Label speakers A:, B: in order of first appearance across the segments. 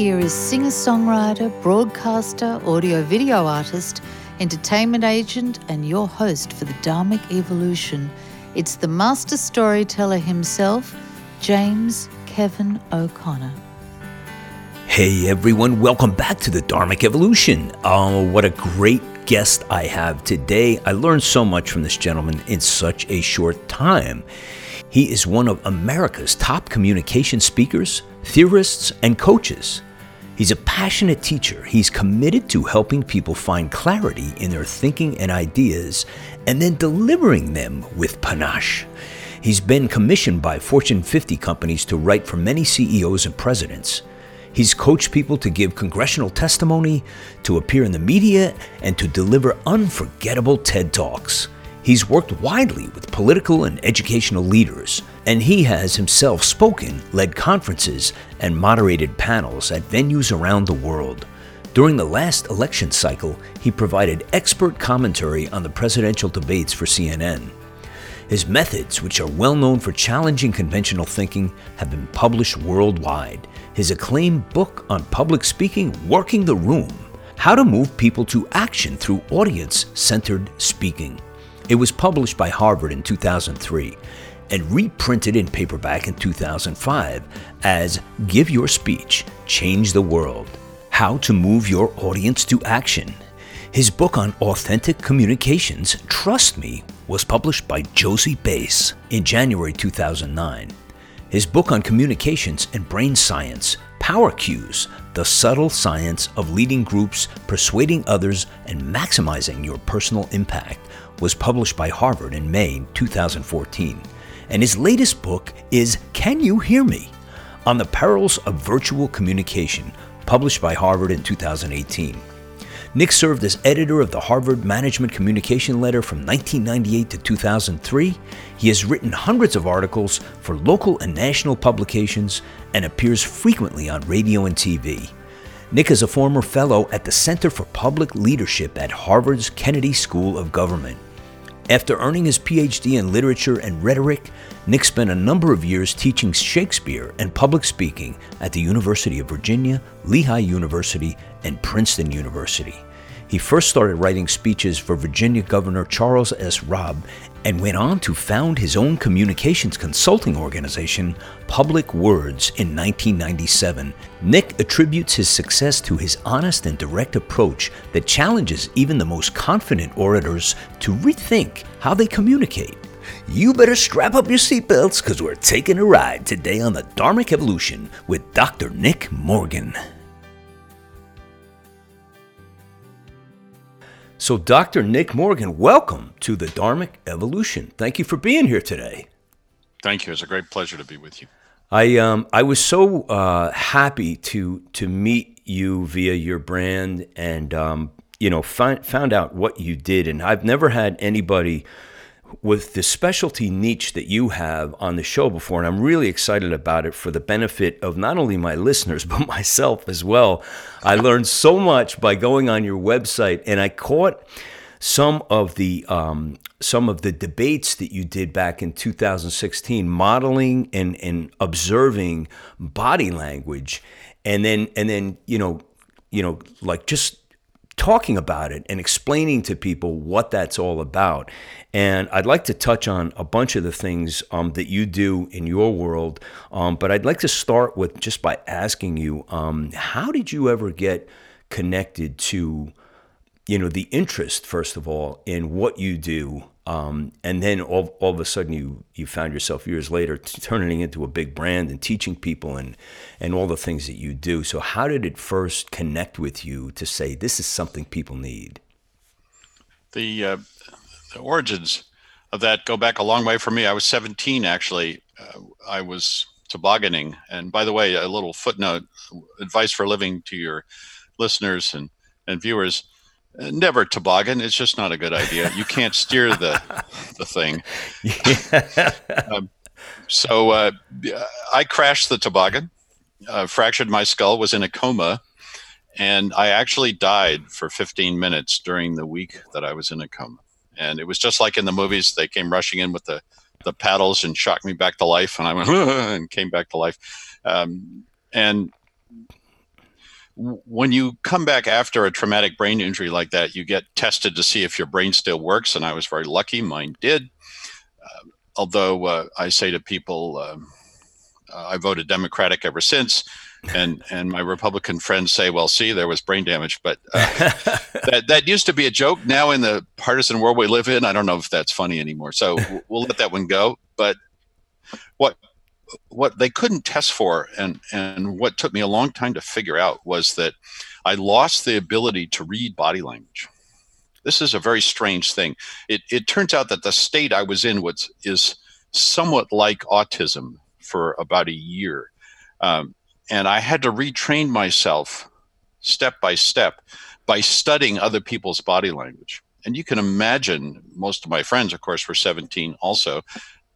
A: here is singer songwriter, broadcaster, audio video artist, entertainment agent, and your host for the Dharmic Evolution. It's the master storyteller himself, James Kevin O'Connor.
B: Hey everyone, welcome back to the Dharmic Evolution. Oh, what a great guest I have today. I learned so much from this gentleman in such a short time. He is one of America's top communication speakers, theorists, and coaches. He's a passionate teacher. He's committed to helping people find clarity in their thinking and ideas and then delivering them with panache. He's been commissioned by Fortune 50 companies to write for many CEOs and presidents. He's coached people to give congressional testimony, to appear in the media, and to deliver unforgettable TED Talks. He's worked widely with political and educational leaders, and he has himself spoken, led conferences, and moderated panels at venues around the world. During the last election cycle, he provided expert commentary on the presidential debates for CNN. His methods, which are well known for challenging conventional thinking, have been published worldwide. His acclaimed book on public speaking, Working the Room How to Move People to Action Through Audience Centered Speaking. It was published by Harvard in 2003 and reprinted in paperback in 2005 as Give Your Speech, Change the World How to Move Your Audience to Action. His book on authentic communications, Trust Me, was published by Jossey-Bass in January 2009. His book on communications and brain science, Power Cues The Subtle Science of Leading Groups, Persuading Others, and Maximizing Your Personal Impact, was published by Harvard in May 2014. And his latest book is Can You Hear Me? On the Perils of Virtual Communication, published by Harvard in 2018. Nick served as editor of the Harvard Management Communication Letter from 1998 to 2003. He has written hundreds of articles for local and national publications and appears frequently on radio and TV. Nick is a former fellow at the Center for Public Leadership at Harvard's Kennedy School of Government. After earning his PhD in literature and rhetoric, Nick spent a number of years teaching Shakespeare and public speaking at the University of Virginia, Lehigh University, and Princeton University. He first started writing speeches for Virginia Governor Charles S. Robb and went on to found his own communications consulting organization, Public Words, in 1997. Nick attributes his success to his honest and direct approach that challenges even the most confident orators to rethink how they communicate. You better strap up your seatbelts because we're taking a ride today on the Dharmic Evolution with Dr. Nick Morgan. So, Dr. Nick Morgan, welcome to the Dharmic Evolution. Thank you for being here today.
C: Thank you. It's a great pleasure to be with you.
B: I um I was so uh, happy to to meet you via your brand and um, you know find, found out what you did and I've never had anybody with the specialty niche that you have on the show before, and I'm really excited about it for the benefit of not only my listeners, but myself as well. I learned so much by going on your website, and I caught some of the um, some of the debates that you did back in 2016, modeling and, and observing body language, and then and then you know you know like just talking about it and explaining to people what that's all about. And I'd like to touch on a bunch of the things um, that you do in your world, um, but I'd like to start with just by asking you, um, how did you ever get connected to, you know, the interest first of all in what you do um, and then all, all of a sudden you you found yourself years later turning into a big brand and teaching people and and all the things that you do. So how did it first connect with you to say this is something people need?
C: The, uh, the origins of that go back a long way for me. I was 17 actually. Uh, I was tobogganing, and by the way, a little footnote: advice for living to your listeners and and viewers never toboggan. It's just not a good idea. You can't steer the the thing. Yeah. um, so uh, I crashed the toboggan, uh, fractured my skull, was in a coma, and I actually died for 15 minutes during the week that I was in a coma. And it was just like in the movies. They came rushing in with the the paddles and shocked me back to life, and I went and came back to life. Um, and when you come back after a traumatic brain injury like that, you get tested to see if your brain still works. And I was very lucky, mine did. Uh, although uh, I say to people, uh, I voted Democratic ever since. And and my Republican friends say, "Well, see, there was brain damage," but uh, that that used to be a joke. Now, in the partisan world we live in, I don't know if that's funny anymore. So we'll let that one go. But what what they couldn't test for and and what took me a long time to figure out was that I lost the ability to read body language. This is a very strange thing. It it turns out that the state I was in was is somewhat like autism for about a year, um, and I had to retrain myself step by step by studying other people's body language. And you can imagine most of my friends, of course, were 17 also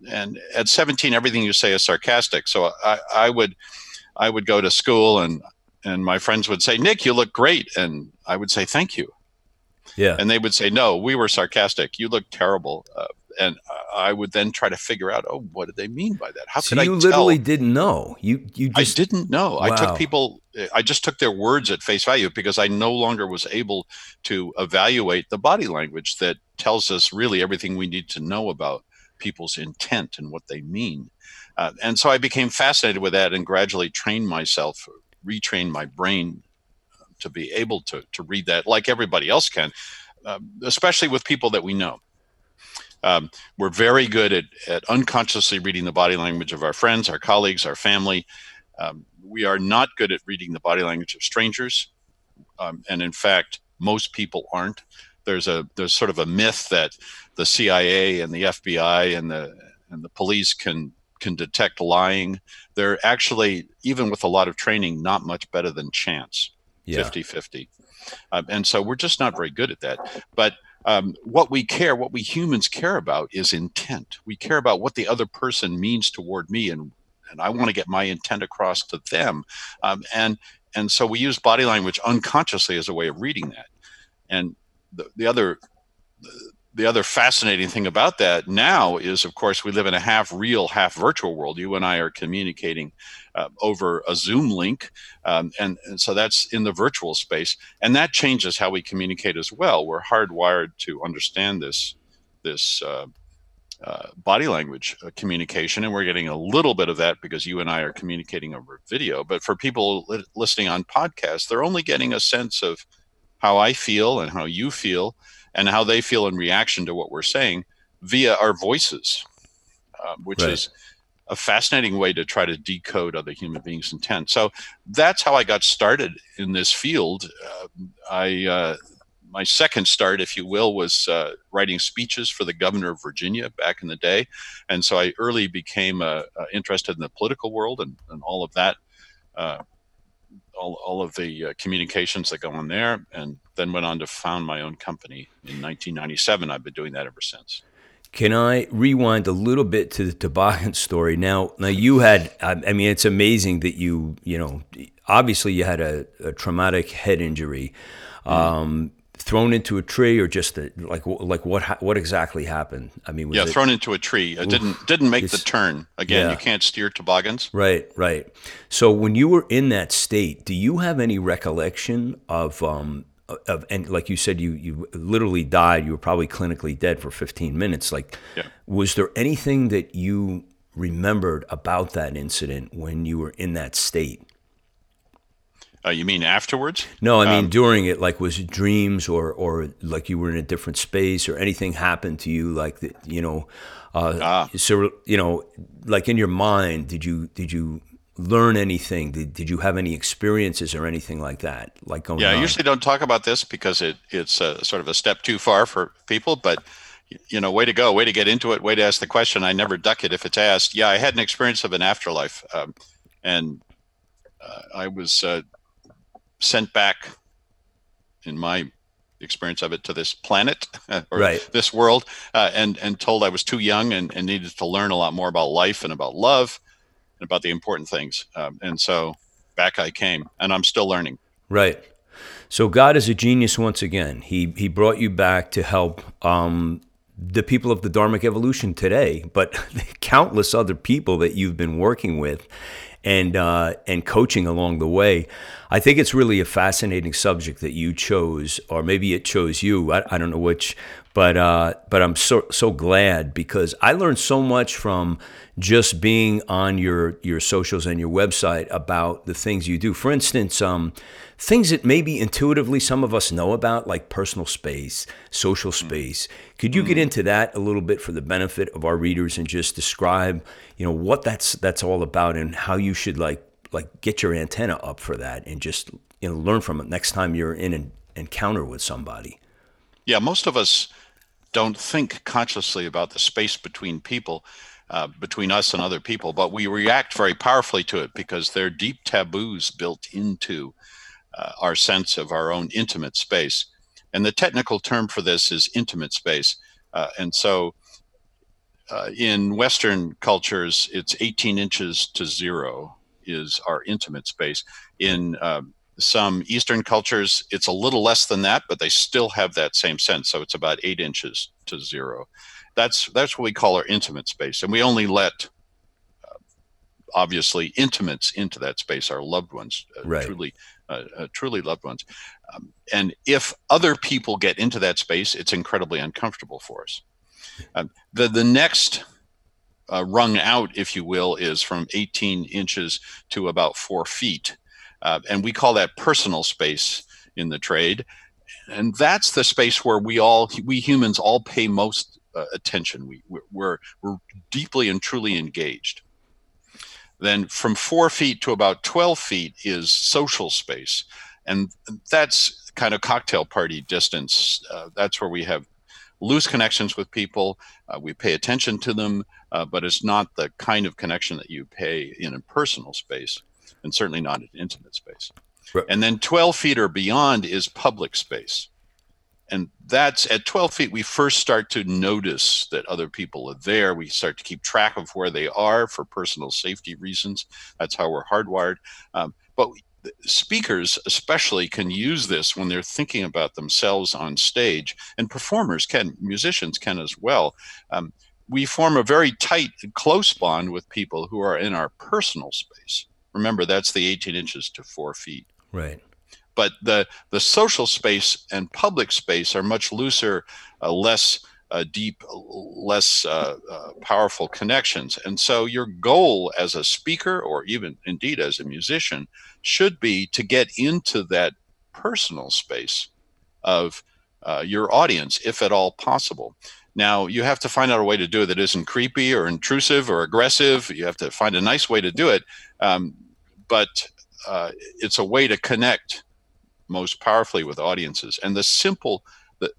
C: and at 17 everything you say is sarcastic so I, I would i would go to school and and my friends would say nick you look great and i would say thank you
B: yeah
C: and they would say no we were sarcastic you look terrible uh, and I would then try to figure out, oh, what did they mean by that? How
B: so
C: could
B: you
C: I?
B: You literally
C: tell?
B: didn't know. You you just,
C: I didn't know.
B: Wow.
C: I took people. I just took their words at face value because I no longer was able to evaluate the body language that tells us really everything we need to know about people's intent and what they mean. Uh, and so I became fascinated with that and gradually trained myself, retrained my brain uh, to be able to, to read that like everybody else can, uh, especially with people that we know. Um, we're very good at, at unconsciously reading the body language of our friends, our colleagues, our family. Um, we are not good at reading the body language of strangers. Um, and in fact, most people aren't. There's a there's sort of a myth that the CIA and the FBI and the and the police can can detect lying. They're actually even with a lot of training not much better than chance. Yeah. 50-50. Um, and so we're just not very good at that. But um, what we care, what we humans care about is intent. We care about what the other person means toward me and and I want to get my intent across to them. Um, and and so we use body language unconsciously as a way of reading that. And the, the other the other fascinating thing about that now is, of course, we live in a half real, half virtual world. You and I are communicating uh, over a Zoom link, um, and, and so that's in the virtual space, and that changes how we communicate as well. We're hardwired to understand this this uh, uh, body language uh, communication, and we're getting a little bit of that because you and I are communicating over video. But for people li- listening on podcasts, they're only getting a sense of how I feel and how you feel and how they feel in reaction to what we're saying via our voices, uh, which right. is a fascinating way to try to decode other human beings' intent. So that's how I got started in this field. Uh, I uh, my second start, if you will, was uh, writing speeches for the governor of Virginia back in the day, and so I early became uh, uh, interested in the political world and, and all of that all, all of the uh, communications that go on there, and then went on to found my own company in 1997. I've been doing that ever since.
B: Can I rewind a little bit to the toboggan story? Now, now you had, I mean, it's amazing that you, you know, obviously you had a, a traumatic head injury. Mm-hmm. Um, thrown into a tree or just a, like like what what exactly happened? I mean,
C: yeah, it, thrown into a tree. It didn't didn't make the turn. Again, yeah. you can't steer toboggans.
B: Right, right. So when you were in that state, do you have any recollection of um of and like you said, you you literally died. You were probably clinically dead for 15 minutes. Like, yeah. was there anything that you remembered about that incident when you were in that state?
C: Uh, you mean afterwards?
B: No, I mean um, during it. Like, was it dreams or or like you were in a different space or anything happened to you? Like, the, you know, uh, ah. so you know, like in your mind, did you did you learn anything? Did, did you have any experiences or anything like that? Like going
C: yeah,
B: on?
C: I usually don't talk about this because it it's uh, sort of a step too far for people, but you know, way to go, way to get into it, way to ask the question. I never duck it if it's asked. Yeah, I had an experience of an afterlife, um, and uh, I was uh, sent back, in my experience of it, to this planet or right. this world, uh, and and told I was too young and, and needed to learn a lot more about life and about love and about the important things. Um, and so back I came, and I'm still learning.
B: Right. So God is a genius once again. He he brought you back to help um, the people of the Dharmic evolution today, but countless other people that you've been working with and uh, and coaching along the way. I think it's really a fascinating subject that you chose, or maybe it chose you. I, I don't know which, but uh, but I'm so so glad because I learned so much from just being on your your socials and your website about the things you do. For instance, um, things that maybe intuitively some of us know about, like personal space, social mm. space. Could you get mm. into that a little bit for the benefit of our readers and just describe, you know, what that's that's all about and how you should like like get your antenna up for that and just you know learn from it next time you're in an encounter with somebody.
C: Yeah, most of us don't think consciously about the space between people. Uh, between us and other people, but we react very powerfully to it because there are deep taboos built into uh, our sense of our own intimate space. And the technical term for this is intimate space. Uh, and so uh, in Western cultures, it's 18 inches to zero is our intimate space. In um, some Eastern cultures, it's a little less than that, but they still have that same sense. So it's about eight inches to zero. That's that's what we call our intimate space, and we only let uh, obviously intimates into that space, our loved ones, uh, right. truly uh, uh, truly loved ones. Um, and if other people get into that space, it's incredibly uncomfortable for us. Um, the the next uh, rung out, if you will, is from 18 inches to about four feet, uh, and we call that personal space in the trade. And that's the space where we all we humans all pay most uh, attention. We we're we're deeply and truly engaged. Then from four feet to about 12 feet is social space. And that's kind of cocktail party distance. Uh, that's where we have loose connections with people. Uh, we pay attention to them, uh, but it's not the kind of connection that you pay in a personal space, and certainly not an intimate space. Right. And then 12 feet or beyond is public space. And that's at 12 feet we first start to notice that other people are there. We start to keep track of where they are for personal safety reasons. That's how we're hardwired. Um, but speakers especially can use this when they're thinking about themselves on stage and performers can musicians can as well. Um, we form a very tight and close bond with people who are in our personal space remember that's the 18 inches to 4 feet
B: right
C: but the the social space and public space are much looser, uh, less uh, deep, less uh, uh, powerful connections. And so your goal as a speaker, or even indeed as a musician, should be to get into that personal space of uh, your audience, if at all possible. Now, you have to find out a way to do it that isn't creepy or intrusive or aggressive. You have to find a nice way to do it. Um, but uh, it's a way to connect most powerfully with audiences. And the simple, the,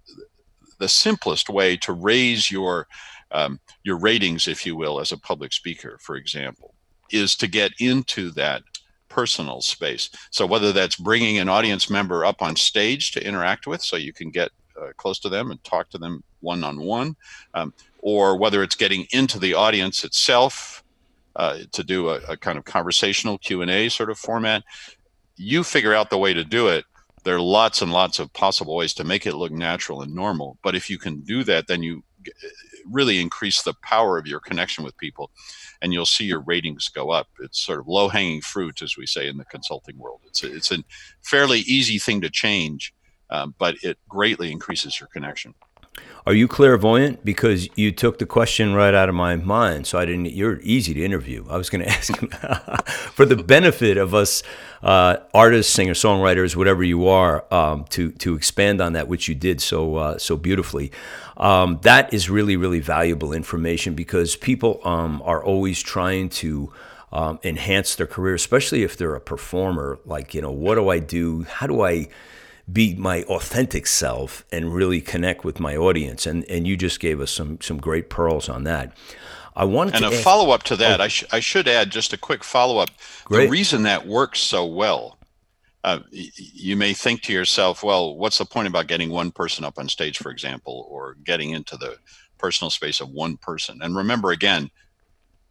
C: the simplest way to raise your um, your ratings, if you will, as a public speaker, for example, is to get into that personal space. So whether that's bringing an audience member up on stage to interact with, so you can get uh, close to them and talk to them one on one, or whether it's getting into the audience itself uh, to do a, a, kind of conversational Q and A sort of format. You figure out the way to do it, there are lots and lots of possible ways to make it look natural and normal. But if you can do that, then you really increase the power of your connection with people and you'll see your ratings go up. It's sort of low hanging fruit, as we say in the consulting world. It's a, it's a fairly easy thing to change, um, but it greatly increases your connection.
B: Are you clairvoyant? Because you took the question right out of my mind, so I didn't. You're easy to interview. I was going to ask for the benefit of us uh, artists, singer, songwriters, whatever you are, um, to to expand on that, which you did so uh, so beautifully. Um, that is really really valuable information because people um, are always trying to. Um, enhance their career, especially if they're a performer. Like, you know, what do I do? How do I be my authentic self and really connect with my audience? And and you just gave us some some great pearls on that. I wanted to.
C: and a follow up to that. Oh. I, sh- I should add just a quick follow up. The reason that works so well, uh, y- you may think to yourself, well, what's the point about getting one person up on stage, for example, or getting into the personal space of one person? And remember, again,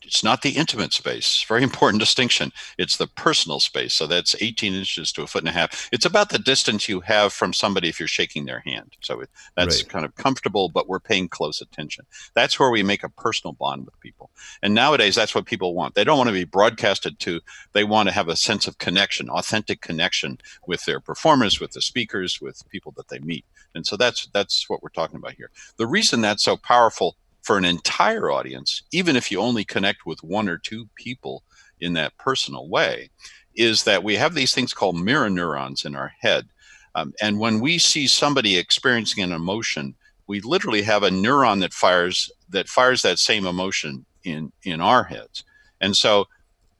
C: it's not the intimate space. Very important distinction. It's the personal space. So that's 18 inches to a foot and a half. It's about the distance you have from somebody if you're shaking their hand. So that's right. kind of comfortable, but we're paying close attention. That's where we make a personal bond with people. And nowadays, that's what people want. They don't want to be broadcasted to. They want to have a sense of connection, authentic connection with their performers, with the speakers, with people that they meet. And so that's that's what we're talking about here. The reason that's so powerful for an entire audience, even if you only connect with one or two people in that personal way, is that we have these things called mirror neurons in our head. Um, and when we see somebody experiencing an emotion, we literally have a neuron that fires that fires that same emotion in in our heads. And so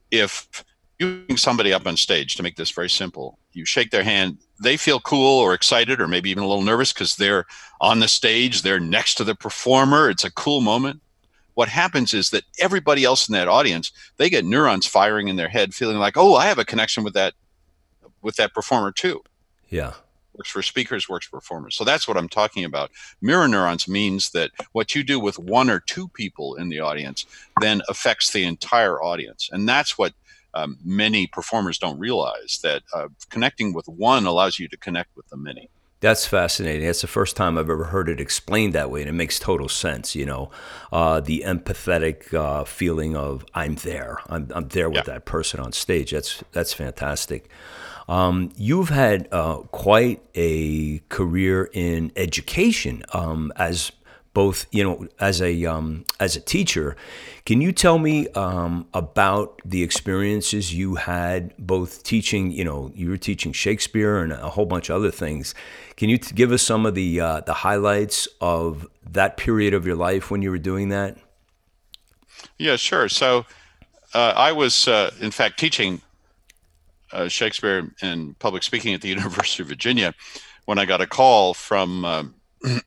C: if you bring somebody up on stage to make this very simple, you shake their hand, they feel cool or excited or maybe even a little nervous because they're on the stage, they're next to the performer. It's a cool moment. What happens is that everybody else in that audience, they get neurons firing in their head, feeling like, oh, I have a connection with that with that performer too.
B: Yeah.
C: Works for speakers, works for performers. So that's what I'm talking about. Mirror neurons means that what you do with one or two people in the audience then affects the entire audience. And that's what um, many performers don't realize that uh, connecting with one allows you to connect with the many.
B: That's fascinating. That's the first time I've ever heard it explained that way, and it makes total sense. You know, uh, the empathetic uh, feeling of I'm there, I'm, I'm there with yeah. that person on stage. That's that's fantastic. Um, you've had uh, quite a career in education um, as both you know as a um, as a teacher can you tell me um, about the experiences you had both teaching you know you were teaching shakespeare and a whole bunch of other things. Can you give us some of the uh, the highlights of that period of your life when you were doing that?
C: Yeah sure. So uh, i was uh, in fact teaching uh, shakespeare and public speaking at the university of virginia when i got a call from um,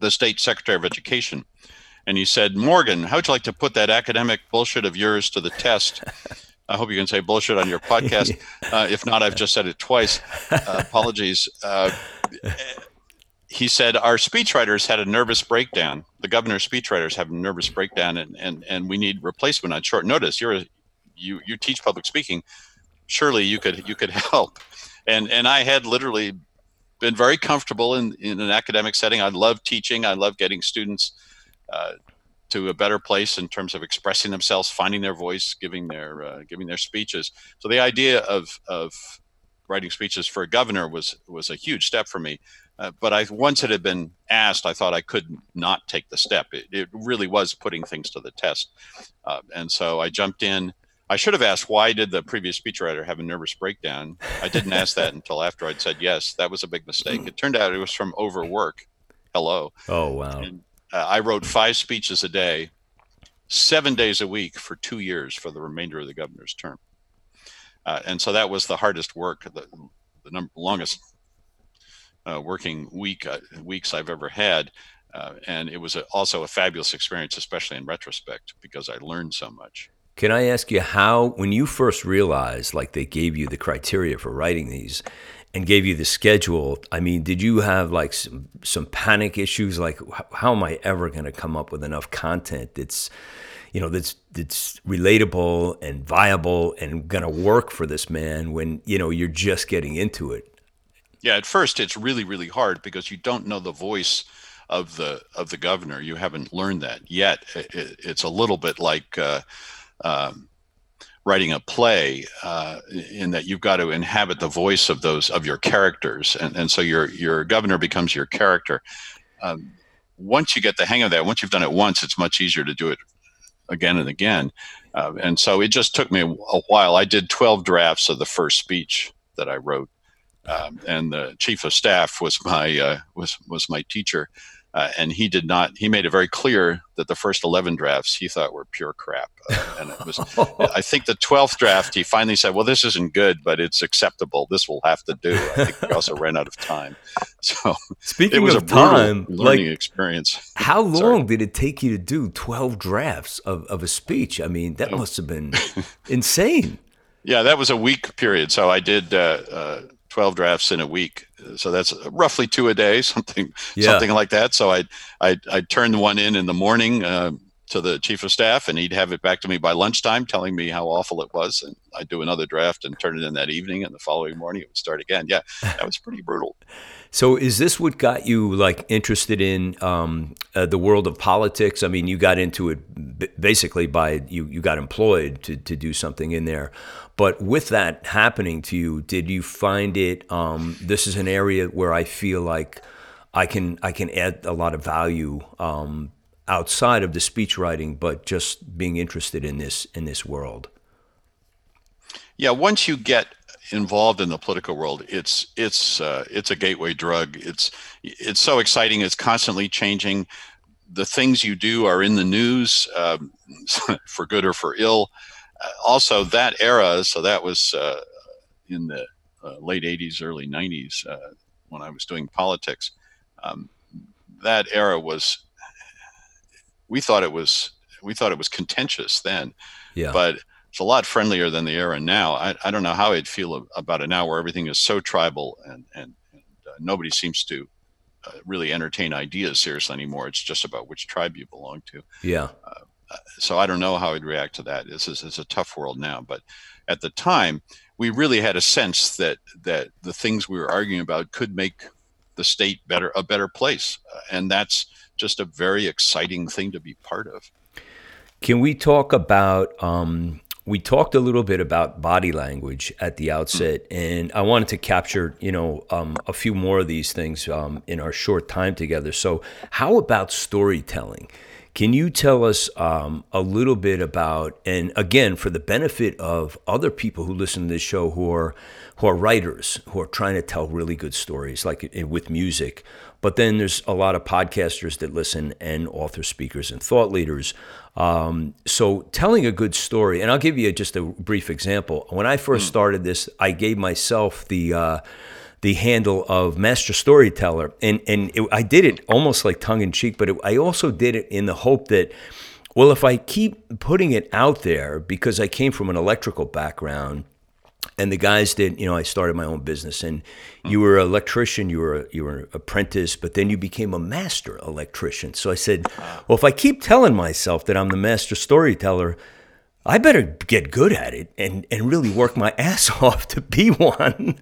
C: the state secretary of education, and he said, "Morgan, how would you like to put that academic bullshit of yours to the test?" I hope you can say bullshit on your podcast. Uh, if not, I've just said it twice. Uh, apologies. Uh, he said our speechwriters had a nervous breakdown. The governor's speechwriters have a nervous breakdown, and, and, and we need replacement on short notice. You're a, you you teach public speaking. Surely you could you could help. And and I had literally been very comfortable in, in an academic setting. I love teaching. I love getting students uh, to a better place in terms of expressing themselves, finding their voice, giving their uh, giving their speeches. So the idea of of writing speeches for a governor was was a huge step for me. Uh, but I once it had been asked, I thought I could not take the step. It, it really was putting things to the test, uh, and so I jumped in. I should have asked why did the previous speechwriter have a nervous breakdown. I didn't ask that until after I'd said yes. That was a big mistake. It turned out it was from overwork. Hello.
B: Oh wow. And,
C: uh, I wrote five speeches a day, seven days a week for two years for the remainder of the governor's term, uh, and so that was the hardest work, the, the number, longest uh, working week uh, weeks I've ever had. Uh, and it was a, also a fabulous experience, especially in retrospect, because I learned so much.
B: Can I ask you how, when you first realized, like they gave you the criteria for writing these and gave you the schedule, I mean, did you have like some, some panic issues? Like, how am I ever going to come up with enough content that's, you know, that's, that's relatable and viable and going to work for this man when, you know, you're just getting into it?
C: Yeah, at first it's really, really hard because you don't know the voice of the of the governor. You haven't learned that yet. It, it's a little bit like uh, um, writing a play uh, in that you've got to inhabit the voice of those of your characters. And, and so your your governor becomes your character. Um, once you get the hang of that once you've done it once it's much easier to do it again and again. Uh, and so it just took me a, while. I did 12 drafts of the first speech that i wrote. Um, and the chief of staff was my uh, was was my teacher uh, and he did not. He made it very clear that the first eleven drafts he thought were pure crap. Uh, and it was, I think, the twelfth draft he finally said, "Well, this isn't good, but it's acceptable. This will have to do." I think he also ran out of time. So
B: speaking it was of a time,
C: learning like, experience.
B: How long did it take you to do twelve drafts of, of a speech? I mean, that oh. must have been insane.
C: Yeah, that was a week period. So I did. Uh, uh 12 drafts in a week. So that's roughly two a day, something, yeah. something like that. So I'd, I'd, I'd turn one in in the morning, uh, to the chief of staff, and he'd have it back to me by lunchtime, telling me how awful it was. And I'd do another draft and turn it in that evening, and the following morning it would start again. Yeah, that was pretty brutal.
B: So, is this what got you like interested in um, uh, the world of politics? I mean, you got into it basically by you you got employed to to do something in there. But with that happening to you, did you find it? Um, this is an area where I feel like I can I can add a lot of value um, outside of the speech writing, but just being interested in this in this world.
C: Yeah, once you get involved in the political world, it's it's uh, it's a gateway drug. It's it's so exciting. It's constantly changing. The things you do are in the news um, for good or for ill. Uh, also, that era. So that was uh, in the uh, late '80s, early '90s uh, when I was doing politics. Um, that era was. We thought it was we thought it was contentious then.
B: Yeah.
C: But it's a lot friendlier than the era now. I, I don't know how I'd feel about it now, where everything is so tribal and and, and uh, nobody seems to uh, really entertain ideas seriously anymore. It's just about which tribe you belong to.
B: Yeah.
C: Uh, so I don't know how I'd react to that. This is it's a tough world now, but at the time we really had a sense that that the things we were arguing about could make the state better a better place, uh, and that's just a very exciting thing to be part of.
B: Can we talk about um, we talked a little bit about body language at the outset, and I wanted to capture, you know, um, a few more of these things um, in our short time together. So, how about storytelling? Can you tell us um, a little bit about, and again, for the benefit of other people who listen to this show who are who are writers who are trying to tell really good stories, like with music, but then there's a lot of podcasters that listen and author speakers and thought leaders. Um, so telling a good story, and I'll give you just a brief example. When I first mm. started this, I gave myself the uh, the handle of master storyteller, and and it, I did it almost like tongue in cheek, but it, I also did it in the hope that. Well, if I keep putting it out there, because I came from an electrical background, and the guys did you know i started my own business and you were an electrician you were a, you were an apprentice but then you became a master electrician so i said well if i keep telling myself that i'm the master storyteller i better get good at it and, and really work my ass off to be one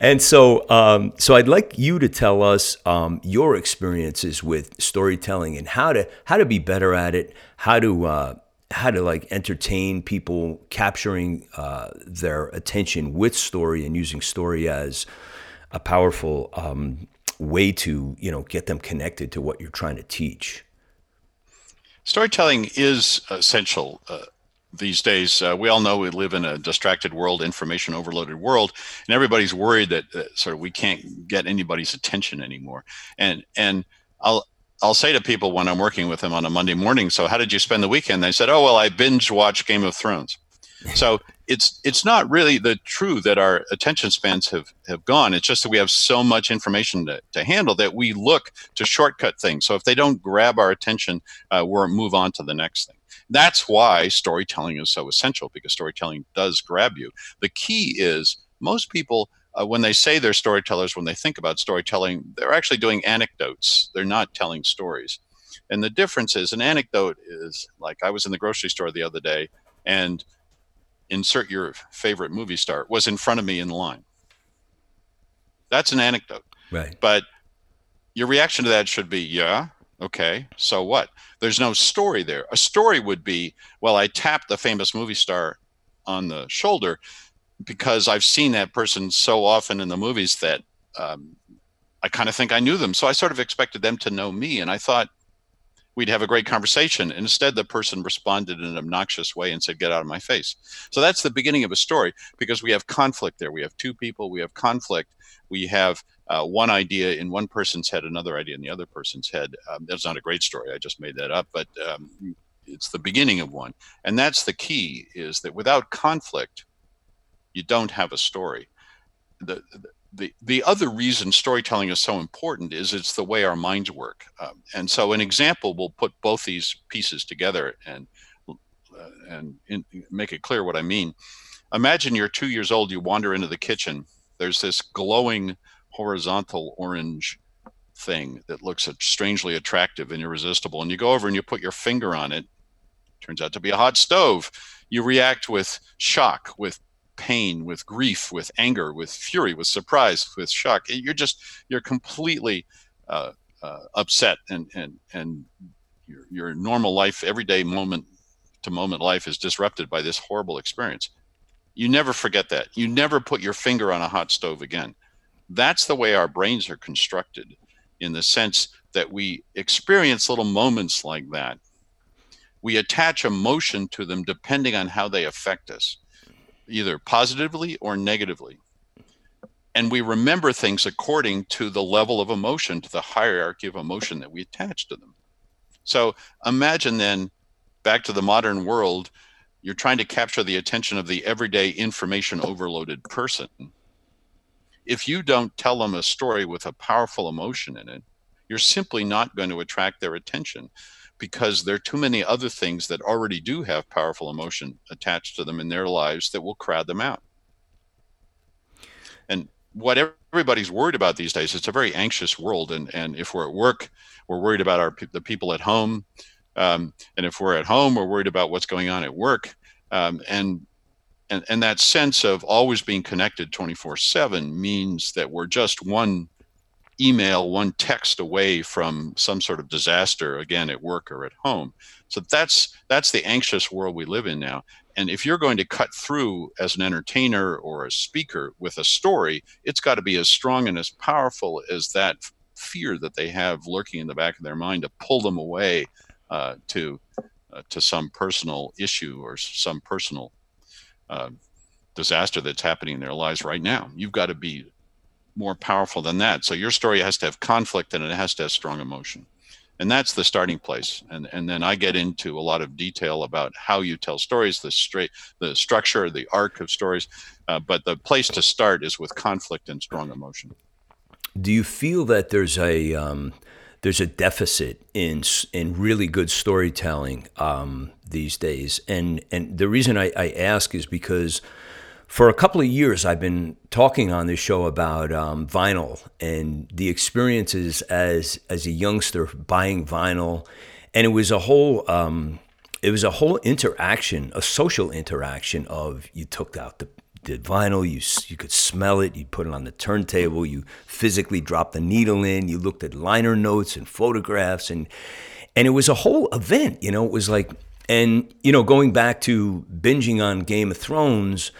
B: and so um, so i'd like you to tell us um, your experiences with storytelling and how to how to be better at it how to uh, how to like entertain people, capturing uh, their attention with story and using story as a powerful um, way to you know get them connected to what you're trying to teach.
C: Storytelling is essential. Uh, these days, uh, we all know we live in a distracted world, information overloaded world, and everybody's worried that uh, sort of we can't get anybody's attention anymore. And and I'll I'll say to people when I'm working with them on a Monday morning, so how did you spend the weekend? They said, "Oh, well, I binge watched Game of Thrones." so it's it's not really the true that our attention spans have have gone. It's just that we have so much information to, to handle that we look to shortcut things. So if they don't grab our attention, uh, we'll move on to the next thing. That's why storytelling is so essential because storytelling does grab you. The key is most people uh, when they say they're storytellers, when they think about storytelling, they're actually doing anecdotes. They're not telling stories. And the difference is an anecdote is like I was in the grocery store the other day and insert your favorite movie star was in front of me in line. That's an anecdote.
B: Right.
C: But your reaction to that should be, yeah, okay, so what? There's no story there. A story would be, well, I tapped the famous movie star on the shoulder because I've seen that person so often in the movies that um, I kind of think I knew them. So I sort of expected them to know me. And I thought we'd have a great conversation. And instead, the person responded in an obnoxious way and said, Get out of my face. So that's the beginning of a story because we have conflict there. We have two people, we have conflict, we have uh, one idea in one person's head, another idea in the other person's head. Um, that's not a great story. I just made that up. But um, it's the beginning of one. And that's the key is that without conflict, you don't have a story. The, the, the other reason storytelling is so important is it's the way our minds work. Um, and so an example will put both these pieces together and, uh, and in, make it clear what I mean. Imagine you're two years old, you wander into the kitchen. There's this glowing horizontal orange thing that looks strangely attractive and irresistible, and you go over and you put your finger on it, turns out to be a hot stove. You react with shock, with pain, with grief, with anger, with fury, with surprise, with shock. You're just you're completely uh, uh, upset, and and and your your normal life, everyday moment to moment life is disrupted by this horrible experience. You never forget that. You never put your finger on a hot stove again. That's the way our brains are constructed, in the sense that we experience little moments like that. We attach emotion to them depending on how they affect us, either positively or negatively. And we remember things according to the level of emotion, to the hierarchy of emotion that we attach to them. So imagine then, back to the modern world, you're trying to capture the attention of the everyday information overloaded person if you don't tell them a story with a powerful emotion in it, you're simply not going to attract their attention because there are too many other things that already do have powerful emotion attached to them in their lives that will crowd them out. And what everybody's worried about these days, it's a very anxious world. And, and if we're at work, we're worried about our the people at home. Um, and if we're at home, we're worried about what's going on at work. Um, and and, and that sense of always being connected 24 7 means that we're just one email, one text away from some sort of disaster, again, at work or at home. So that's that's the anxious world we live in now. And if you're going to cut through as an entertainer or a speaker with a story, it's got to be as strong and as powerful as that fear that they have lurking in the back of their mind to pull them away uh, to uh, to some personal issue or some personal uh, disaster that's happening in their lives right now. You've got to be more powerful than that. So your story has to have conflict and it has to have strong emotion. And that's the starting place. And and then I get into a lot of detail about how you tell stories, the straight the structure, the arc of stories. Uh, but the place to start is with conflict and strong emotion.
B: Do you feel that there's a um, there's a deficit in in really good storytelling um, these days. And and the reason I, I, ask is because for a couple of years I've been talking on this show about um, vinyl and the experiences as as a youngster buying vinyl, and it was a whole. Um, it was a whole interaction, a social interaction of you took out the the vinyl, you you could smell it, you put it on the turntable, you physically dropped the needle in, you looked at liner notes and photographs and and it was a whole event, you know, it was like and you know, going back to binging on Game of Thrones,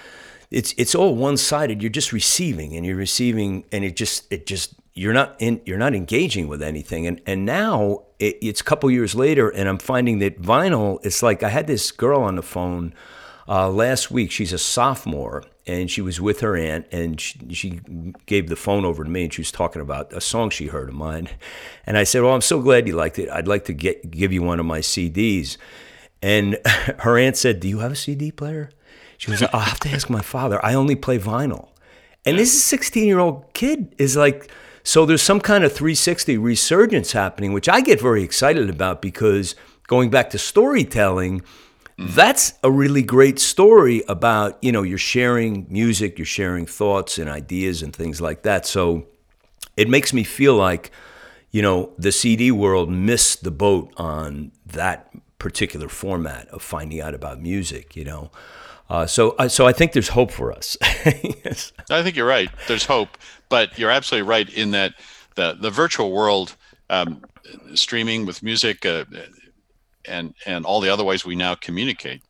B: it's it's all one-sided. You're just receiving and you're receiving and it just it just you're not in you're not engaging with anything. And and now it, it's a couple years later and i'm finding that vinyl it's like i had this girl on the phone uh, last week. She's a sophomore and she was with her aunt and she, she, gave the phone over to me and she was talking about a song she heard of mine. And i said well i'm so glad you liked it. I'd like to get give you one of my cds and her aunt said do you have a cd player she was like oh, i'll have to ask my father i only play vinyl and this 16 year old kid is like so there's some kind of 360 resurgence happening which i get very excited about because going back to storytelling that's a really great story about, you know, you're sharing music, you're sharing thoughts and ideas and things like that. So it makes me feel like, you know, the CD world missed the boat on that particular format of finding out about music, you know. Uh, so, uh, so I think there's hope for us.
C: yes. I think you're right. There's hope, but you're absolutely right in that the the virtual world, um, streaming with music, uh, and and all the other ways we now communicate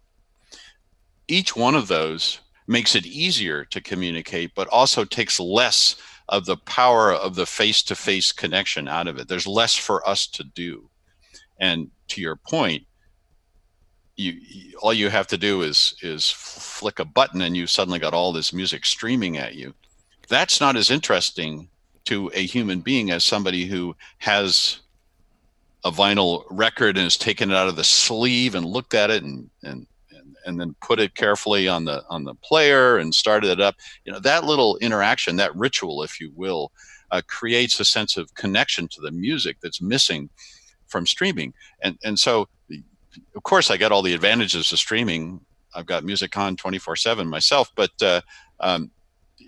C: each one of those makes it easier to communicate but also takes less of the power of the face-to-face connection out of it there's less for us to do and to your point you all you have to do is is flick a button and you suddenly got all this music streaming at you. That's not as interesting to a human being as somebody who has a vinyl record and has taken it out of the sleeve and looked at it and and and, then put it carefully on the on the player and started it up. You know that little interaction that ritual if you will uh, creates a sense of connection to the music that's missing from streaming. And and so of course i get all the advantages of streaming i've got music on 24 7 myself but uh, um,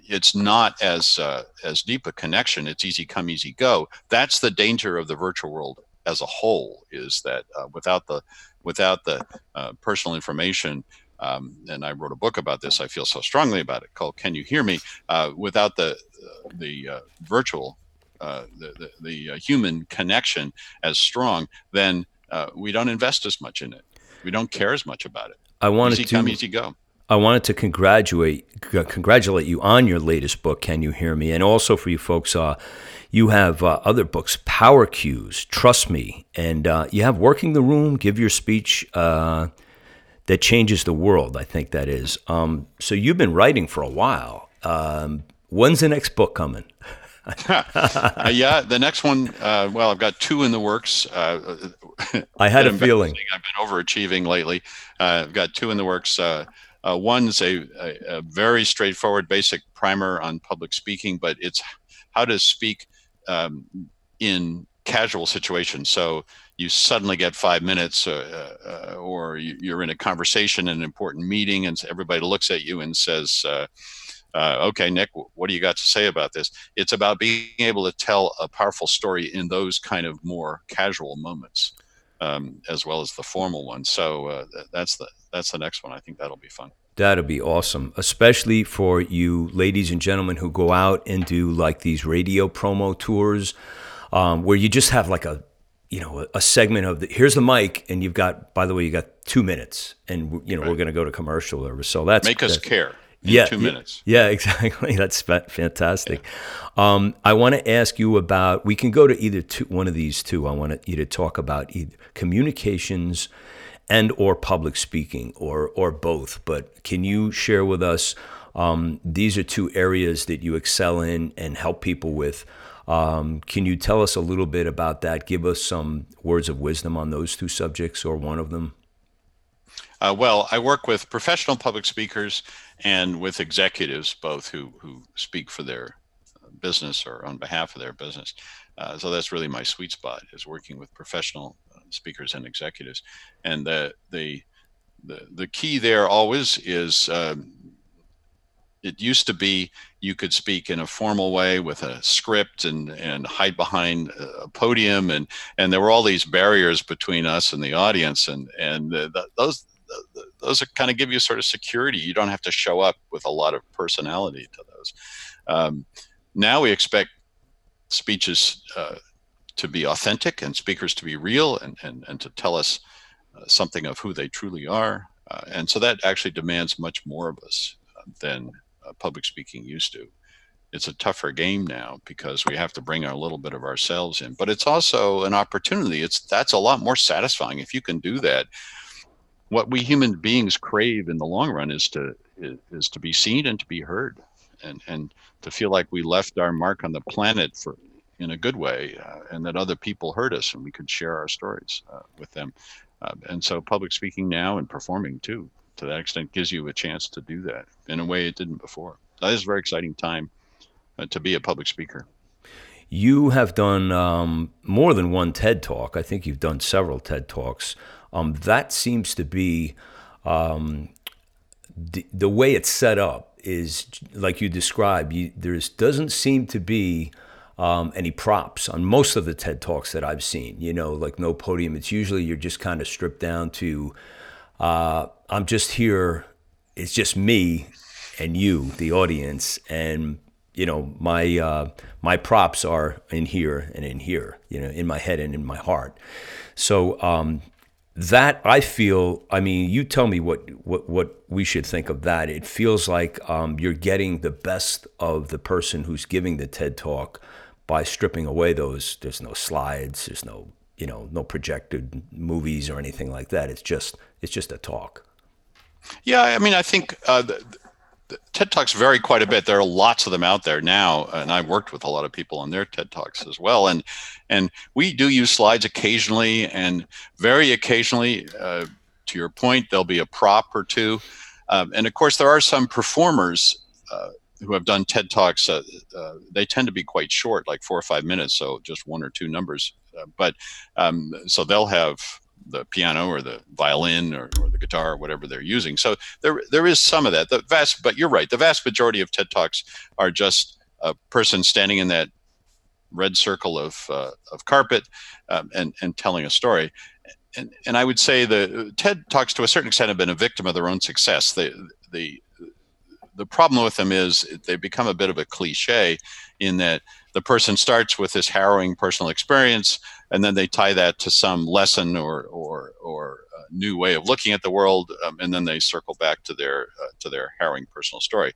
C: it's not as uh, as deep a connection. It's easy come, easy go. That's the danger of the virtual world as a whole. Is that uh, without the without the uh, personal information, um, and I wrote a book about this. I feel so strongly about it called "Can You Hear Me?" Uh, without the uh, the uh, virtual, uh, the the, the human connection as strong, then we don't invest as much in it. We don't care as much about it.
B: I wanted
C: easy
B: to
C: come, easy go.
B: I wanted to congratulate congratulate you on your latest book, Can You Hear Me? And also for you folks, uh, you have uh, other books, Power Cues, Trust Me, and uh, you have Working the Room, Give Your Speech uh, That Changes the World, I think that is. Um, so you've been writing for a while. Um, when's the next book coming?
C: uh, yeah, the next one. Uh, well, I've got two in the works. Uh,
B: I had a feeling
C: I've been overachieving lately. Uh, I've got two in the works. Uh, uh, one's a, a, a, very straightforward, basic primer on public speaking, but it's how to speak um, in casual situations. So you suddenly get five minutes, uh, uh, or you, are in a conversation, in an important meeting, and everybody looks at you and says, uh, "Okay, Nick, what do you got to say about this?" It's about being able to tell a powerful story in those kind of more casual moments um, as well as the formal ones. So uh, that's the that's the next one. I think that'll be fun.
B: That'll be awesome, especially for you ladies and gentlemen who go out and do like these radio promo tours, um, where you just have like a you know a, a, segment of the here's the mic and you've got by the way you got two minutes and you know right. we're going to go to commercial or so that's
C: make us care
B: yeah,
C: two minutes.
B: Yeah, exactly. That's fantastic. Yeah. Um, I want to ask you about. We can go to either two, one of these two. I want you to talk about either communications and or public speaking, or or both. But can you share with us? Um, these are two areas that you excel in and help people with. Um, can you tell us a little bit about that? Give us some words of wisdom on those two subjects, or one of them.
C: Uh, well, I work with professional public speakers and with executives, both who who speak for their business or on behalf of their business. Uh, so that's really my sweet spot is working with professional uh, speakers and executives. And the the the, the key there always is um, it used to be you could speak in a formal way with a script and and hide behind a podium and and there were all these barriers between us and the audience and and the, the, those those are kind of give you sort of security. You don't have to show up with a lot of personality to those. Um, now we expect speeches uh, to be authentic and speakers to be real and, and, and to tell us uh, something of who they truly are. Uh, and so that actually demands much more of us uh, than uh, public speaking used to. It's a tougher game now because we have to bring a little bit of ourselves in, but it's also an opportunity. It's that's a lot more satisfying if you can do that what we human beings crave in the long run is to is, to be seen and to be heard and and to feel like we left our mark on the planet for in a good way uh, and that other people heard us and we could share our stories uh, with them uh, and so public speaking now and performing too to that extent gives you a chance to do that in a way it didn't before that is a very exciting time uh, to be a public speaker
B: you have done um, more than one TED talk. I think you've done several TED talks. Um, that seems to be um, the, the way it's set up is like you described. You, there doesn't seem to be um, any props on most of the TED talks that I've seen. You know, like no podium. It's usually you're just kind of stripped down to uh, I'm just here. It's just me and you, the audience, and you know my uh, my props are in here and in here. You know, in my head and in my heart. So um, that I feel. I mean, you tell me what what what we should think of that. It feels like um, you're getting the best of the person who's giving the TED talk by stripping away those. There's no slides. There's no you know no projected movies or anything like that. It's just it's just a talk.
C: Yeah, I mean, I think uh, the, TED Talks vary quite a bit. There are lots of them out there now, and I've worked with a lot of people on their TED Talks as well. And and we do use slides occasionally, and very occasionally, uh, to your point, there'll be a prop or two. Um, and of course, there are some performers uh, who have done TED Talks. Uh, uh they tend to be quite short, like four or five minutes, so just one or two numbers. Uh, but um, so they'll have the piano or the violin or, or the guitar or whatever they're using. So there there is some of that. The vast, but you're right. The vast majority of TED talks are just a person standing in that red circle of uh, of carpet um, and and telling a story. And, and I would say the TED talks to a certain extent have been a victim of their own success. The the the problem with them is they become a bit of a cliche in that the person starts with this harrowing personal experience and then they tie that to some lesson or or or new way of looking at the world um, and then they circle back to their uh, to their harrowing personal story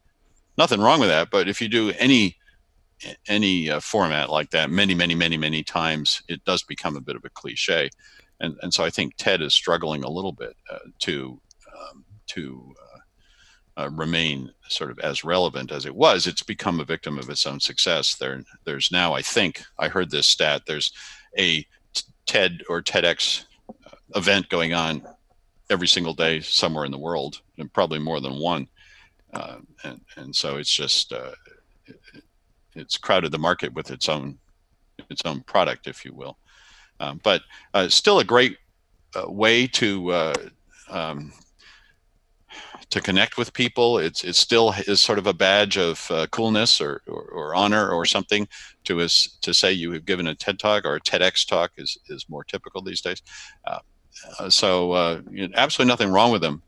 C: nothing wrong with that but if you do any any uh, format like that many many many many times it does become a bit of a cliche and and so i think ted is struggling a little bit uh, to um, to uh, remain sort of as relevant as it was, it's become a victim of its own success. There, there's now, I think, I heard this stat. There's a TED or TEDx uh, event going on every single day somewhere in the world, and probably more than one. Uh, and and so it's just uh, it's crowded the market with its own its own product, if you will. Um, but uh, still a great uh, way to uh, um, to connect with people. It's it still is sort of a badge of uh, coolness or, or, or, honor or something to us to say you have given a TED talk or a TEDx talk is is more typical these days. Uh, uh so you know, absolutely nothing wrong with them,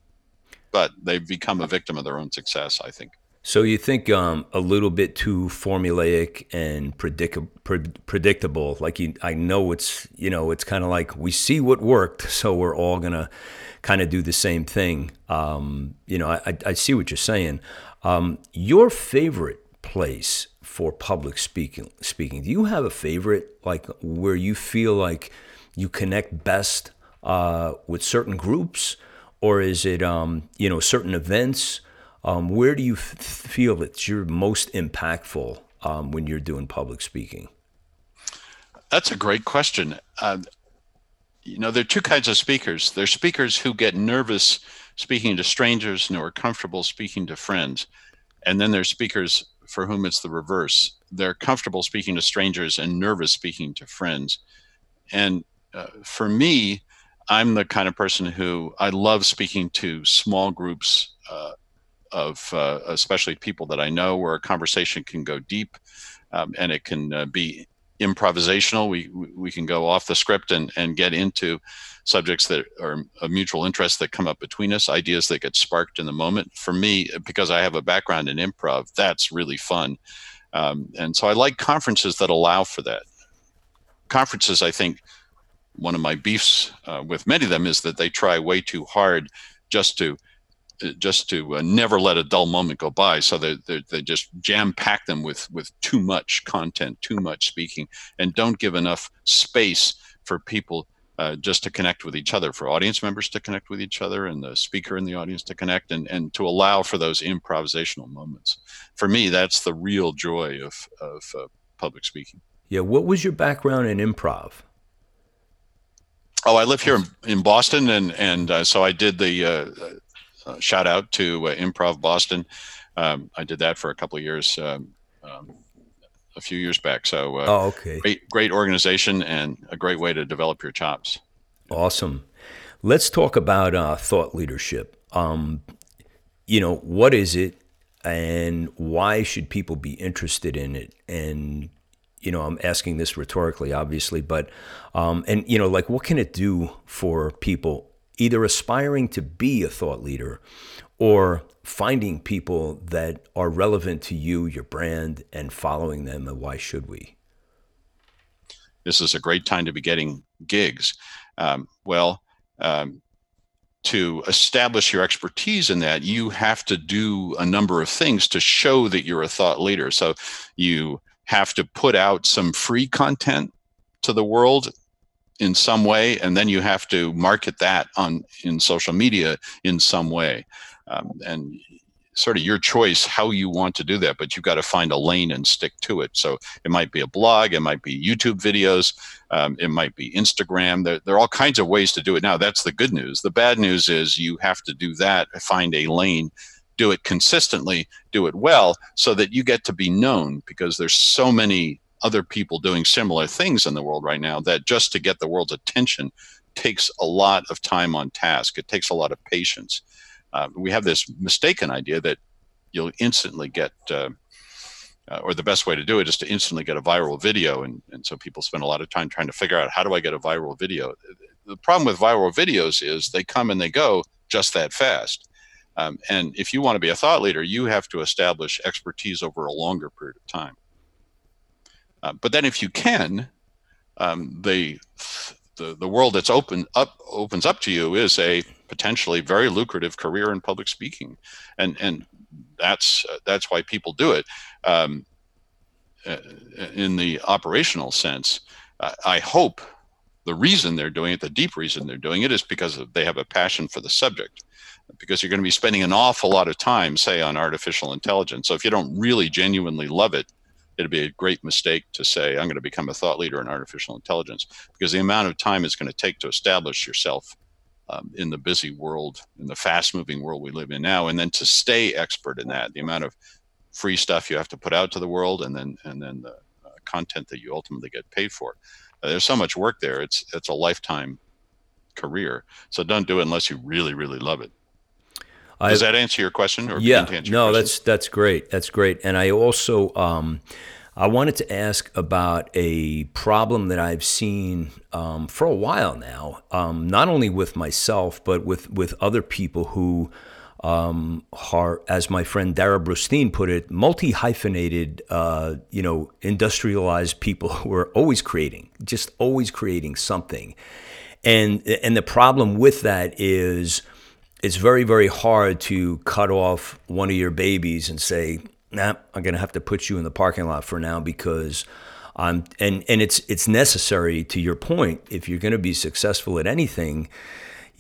C: but they've become a victim of their own success. I think.
B: So you think um, a little bit too formulaic and predict- predictable? Like you, I know it's you know it's kind of like we see what worked, so we're all gonna kind of do the same thing. Um, you know, I, I, see what you're saying. Um, your favorite place for public speaking, speaking, do you have a favorite, like where you feel like you connect best uh, with certain groups, or is it, um, you know, certain events? Um, where do you f- feel that you're most impactful um, when you're doing public speaking?
C: That's a great question. Uh, you know, there are two kinds of speakers. There's speakers who get nervous speaking to strangers and who are comfortable speaking to friends. And then there's speakers for whom it's the reverse. They're comfortable speaking to strangers and nervous speaking to friends. And uh, for me, I'm the kind of person who I love speaking to small groups uh, of, uh, especially people that I know, where a conversation can go deep um, and it can uh, be improvisational. We we can go off the script and and get into subjects that are of mutual interest that come up between us, ideas that get sparked in the moment. For me, because I have a background in improv, that's really fun, um, and so I like conferences that allow for that. Conferences, I think, one of my beefs uh, with many of them is that they try way too hard just to just to uh, never let a dull moment go by. So they, they, they just jam pack them with, with too much content, too much speaking, and don't give enough space for people uh, just to connect with each other, for audience members to connect with each other, and the speaker in the audience to connect, and, and to allow for those improvisational moments. For me, that's the real joy of, of uh, public speaking.
B: Yeah. What was your background in improv?
C: Oh, I live here in, in Boston, and and uh, so I did the uh, uh, shout out to uh, Improv Boston. Um, I did that for a couple of years, um, um, a few years back. So, uh,
B: oh, okay,
C: great, great organization and a great way to develop your chops.
B: Awesome. Let's talk about uh, thought leadership. Um, you know, what is it, and why should people be interested in it? And you know, I'm asking this rhetorically, obviously, but um, and you know, like, what can it do for people either aspiring to be a thought leader or finding people that are relevant to you, your brand, and following them. And why should we?
C: This is a great time to be getting gigs. Um, well, um, to establish your expertise in that, you have to do a number of things to show that you're a thought leader. So you have to put out some free content to the world in some way, and then you have to market that on in social media in some way, um, and sort of your choice how you want to do that. But you've got to find a lane and stick to it. So it might be a blog, it might be YouTube videos, um, it might be Instagram. There, there are all kinds of ways to do it now. That's the good news. The bad news is you have to do that, find a lane do it consistently, do it well, so that you get to be known because there's so many other people doing similar things in the world right now that just to get the world's attention takes a lot of time on task. It takes a lot of patience. Uh, we have this mistaken idea that you'll instantly get, uh, uh, or the best way to do it is to instantly get a viral video. And, and so people spend a lot of time trying to figure out how do I get a viral video? The problem with viral videos is they come and they go just that fast. Um, and if you want to be a thought leader, you have to establish expertise over a longer period of time. Uh, but then if you can, um, the, the, the world that's open up opens up to you is a potentially very lucrative career in public speaking. And, and that's, uh, that's why people do it. Um, uh, in the operational sense, I hope the reason they're doing it, the deep reason they're doing it, is because they have a passion for the subject. Because you're going to be spending an awful lot of time, say, on artificial intelligence. So if you don't really genuinely love it, it'd be a great mistake to say, I'm going to become a thought leader in artificial intelligence, because the amount of time it's going to take to establish yourself um, in the busy world, in the fast moving world we live in now, and then to stay expert in that, the amount of free stuff you have to put out to the world, and then and then the uh, content that you ultimately get paid for. Uh, there's so much work there. It's it's a lifetime career. So don't do it unless you really really love it. Does that answer your question?
B: Or yeah, no, that's that's great. That's great. And I also um, I wanted to ask about a problem that I've seen um, for a while now, um, not only with myself but with with other people who um, are, as my friend Dara Brustein put it, multi hyphenated, uh, you know, industrialized people who are always creating, just always creating something. And and the problem with that is it's very, very hard to cut off one of your babies and say, nah, I'm going to have to put you in the parking lot for now because I'm, and, and it's, it's necessary to your point. If you're going to be successful at anything,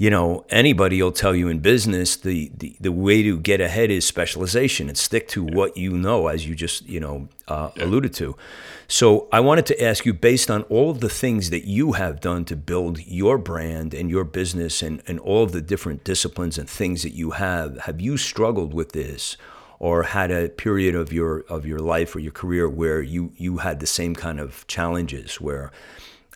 B: you know, anybody will tell you in business the, the, the way to get ahead is specialization and stick to what you know, as you just, you know, uh, yeah. alluded to. So I wanted to ask you, based on all of the things that you have done to build your brand and your business and, and all of the different disciplines and things that you have, have you struggled with this? Or had a period of your of your life or your career where you you had the same kind of challenges where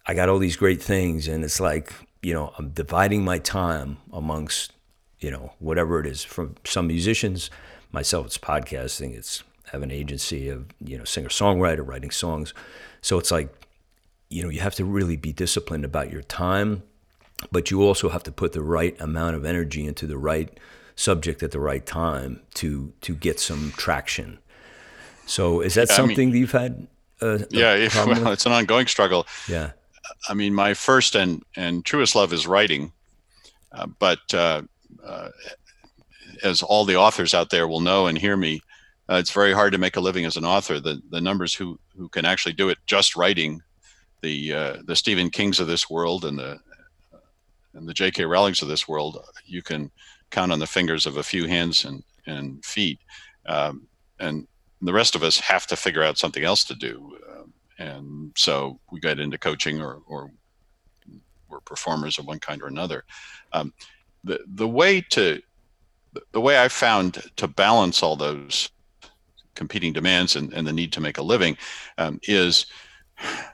B: I got all these great things and it's like you know, I'm dividing my time amongst, you know, whatever it is. From some musicians, myself, it's podcasting. It's I have an agency of you know singer songwriter writing songs. So it's like, you know, you have to really be disciplined about your time, but you also have to put the right amount of energy into the right subject at the right time to to get some traction. So is that something I mean, that you've had?
C: Uh, yeah, well, it's an ongoing struggle.
B: Yeah.
C: I mean, my first and, and truest love is writing, uh, but uh, uh, as all the authors out there will know and hear me, uh, it's very hard to make a living as an author. The the numbers who who can actually do it just writing, the uh, the Stephen Kings of this world and the and the J.K. Rowlings of this world, you can count on the fingers of a few hands and and feet, um, and the rest of us have to figure out something else to do and so we got into coaching or, or we're performers of one kind or another. Um, the the way to the way I found to balance all those competing demands and, and the need to make a living um, is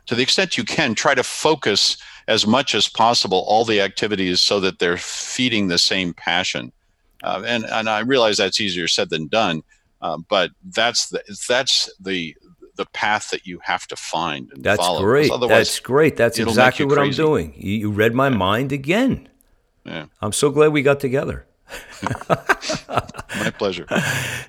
C: to the extent you can try to focus as much as possible all the activities so that they're feeding the same passion. Uh, and and I realize that's easier said than done, uh, but that's the that's the the path that you have to find and
B: That's
C: follow.
B: great. That's great. That's exactly what I'm doing. You, you read my yeah. mind again.
C: Yeah.
B: I'm so glad we got together.
C: my pleasure.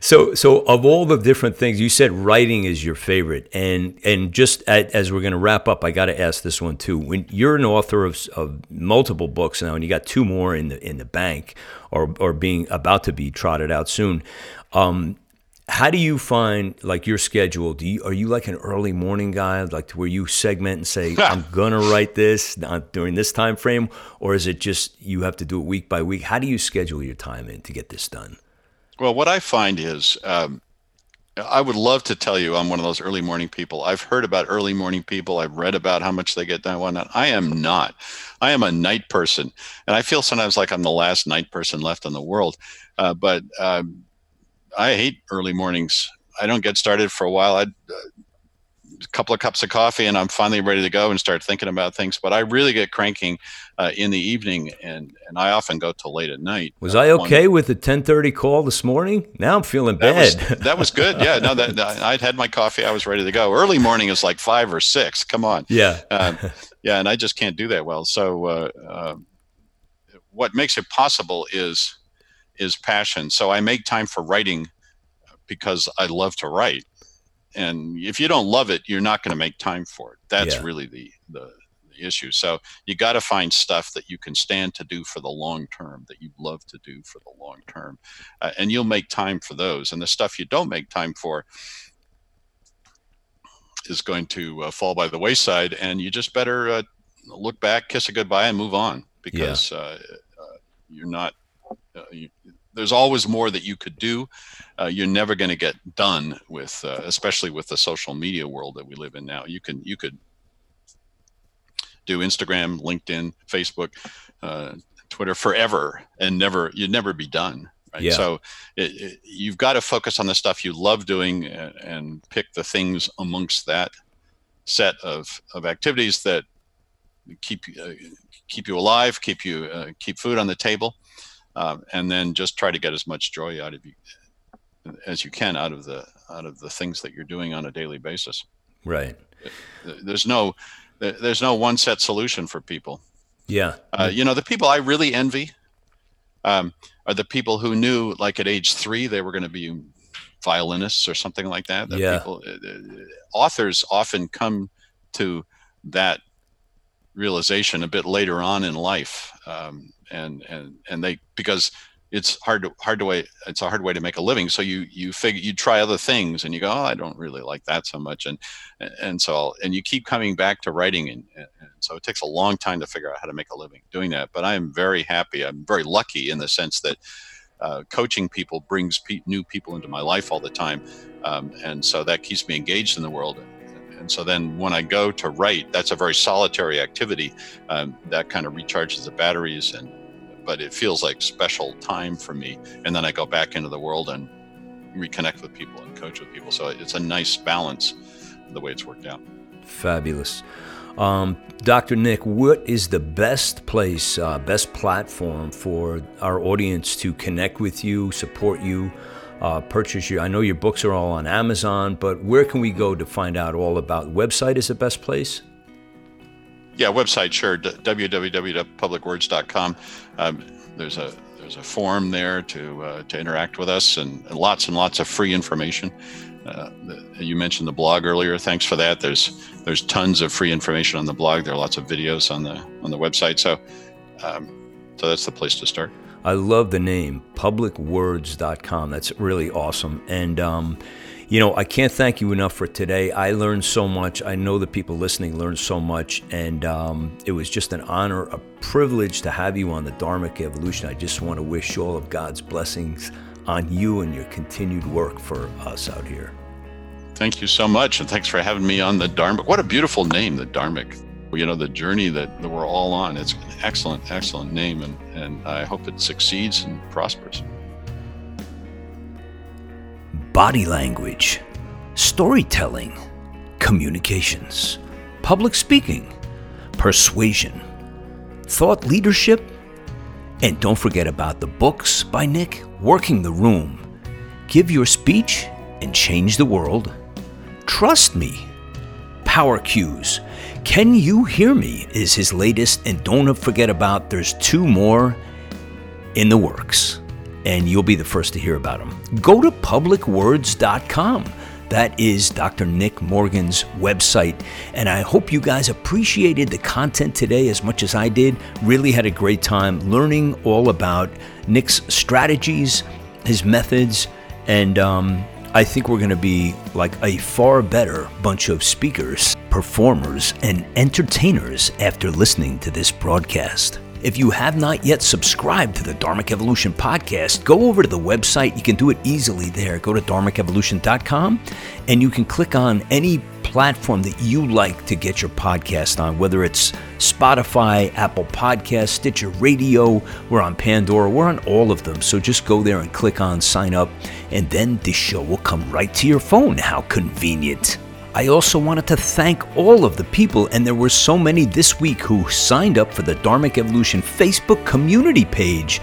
B: So, so of all the different things you said, writing is your favorite, and and just as we're going to wrap up, I got to ask this one too. When you're an author of, of multiple books now, and you got two more in the in the bank, or or being about to be trotted out soon, um, how do you find like your schedule? Do you are you like an early morning guy, like to where you segment and say I'm gonna write this during this time frame, or is it just you have to do it week by week? How do you schedule your time in to get this done?
C: Well, what I find is um, I would love to tell you I'm one of those early morning people. I've heard about early morning people. I've read about how much they get done. Whatnot. I am not. I am a night person, and I feel sometimes like I'm the last night person left in the world. Uh, but um, I hate early mornings. I don't get started for a while. I, uh, a couple of cups of coffee and I'm finally ready to go and start thinking about things. But I really get cranking uh, in the evening, and and I often go till late at night.
B: Was I okay one, with the 10:30 call this morning? Now I'm feeling
C: that
B: bad.
C: Was, that was good. Yeah, no, that, I'd had my coffee. I was ready to go. Early morning is like five or six. Come on.
B: Yeah.
C: Um, yeah, and I just can't do that well. So uh, uh, what makes it possible is is passion. So I make time for writing because I love to write. And if you don't love it, you're not going to make time for it. That's yeah. really the, the, the issue. So you got to find stuff that you can stand to do for the long term, that you love to do for the long term, uh, and you'll make time for those. And the stuff you don't make time for is going to uh, fall by the wayside, and you just better uh, look back, kiss it goodbye, and move on because yeah. Uh, uh, you're not. Uh, you, there's always more that you could do. Uh, you're never going to get done with, uh, especially with the social media world that we live in now. You can you could do Instagram, LinkedIn, Facebook, uh, Twitter forever, and never you'd never be done. Right? Yeah. So it, it, you've got to focus on the stuff you love doing and, and pick the things amongst that set of, of activities that keep uh, keep you alive, keep you uh, keep food on the table, um, and then just try to get as much joy out of you as you can out of the out of the things that you're doing on a daily basis.
B: Right.
C: There's no there's no one set solution for people.
B: Yeah.
C: Uh, you know the people I really envy um, are the people who knew like at age three they were going to be violinists or something like that. that
B: yeah.
C: People, uh, uh, authors often come to that realization a bit later on in life. Um, and and and they because it's hard to hard to way it's a hard way to make a living. So you you figure you try other things and you go oh i don't really like that so much. And and so and you keep coming back to writing and, and so it takes a long time to figure out how to make a living doing that. But i am very happy i'm very lucky in the sense that uh, coaching people brings pe- new people into my life all the time. Um, and so that keeps me engaged in the world and so then when I go to write, that's a very solitary activity. Um, that kind of recharges the batteries and but it feels like special time for me. And then I go back into the world and reconnect with people and coach with people. So it's a nice balance the way it's worked out.
B: Fabulous. Um, Dr. Nick, what is the best place, uh, best platform for our audience to connect with you, support you, uh, purchase your. I know your books are all on Amazon, but where can we go to find out all about? Website is the best place?
C: yeah, website sure www.publicwords.com. Um, there's a there's a form there to uh, to interact with us and, and, lots and lots of free information. Uh, the, you mentioned the blog earlier. Thanks for that. There's there's tons of free information on the blog. There are lots of videos on the on the website. So um, so that's the place to start.
B: I love the name publicwords.com. That's really awesome. And um, you know, I can't thank you enough for today. I learned so much. I know the people listening learned so much. And um, it was just an honor, a privilege to have you on the Dharmic Evolution. I just want to wish all of God's blessings on you and your continued work for us out here.
C: Thank you so much. And thanks for having me on the Dharmic. What a beautiful name, the Dharmic. You know, the journey that, that we're all on. It's an excellent, excellent name. And, and I hope it succeeds and prospers
B: body language, storytelling, communications, public speaking, persuasion, thought leadership, and don't forget about the books by Nick, Working the Room. Give your speech and change the world. Trust me. Power Cues. Can You Hear Me is his latest, and don't forget about there's two more in the works and you'll be the first to hear about them. Go to publicwords.com. That is Dr. Nick Morgan's website. And I hope you guys appreciated the content today as much as I did. Really had a great time learning all about Nick's strategies, his methods, and um, I think we're going to be like a far better bunch of speakers, performers, and entertainers after listening to this broadcast. If you have not yet subscribed to the Dharmic Evolution podcast, go over to the website. You can do it easily there. Go to dharmicevolution.com and you can click on any platform that you like to get your podcast on, whether it's Spotify, Apple Podcasts, Stitcher Radio, we're on Pandora, we're on all of them. So just go there and click on sign up, and then the show will come right to your phone. How convenient! I also wanted to thank all of the people, and there were so many this week who signed up for the Dharmic Evolution Facebook community page.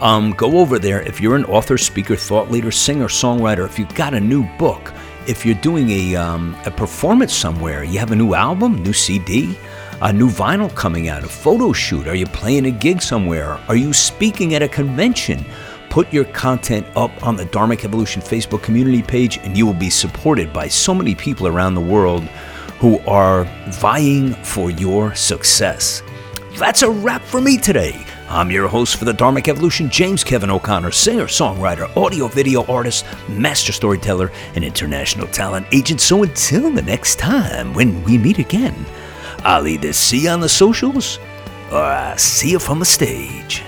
B: Um, go over there if you're an author, speaker, thought leader, singer, songwriter, if you've got a new book, if you're doing a, um, a performance somewhere, you have a new album, new CD, a new vinyl coming out, a photo shoot, are you playing a gig somewhere, are you speaking at a convention? Put your content up on the Dharmic Evolution Facebook community page, and you will be supported by so many people around the world who are vying for your success. That's a wrap for me today. I'm your host for the Dharmic Evolution, James Kevin O'Connor, singer, songwriter, audio video artist, master storyteller, and international talent agent. So until the next time when we meet again, I'll either see you on the socials or I'll see you from the stage.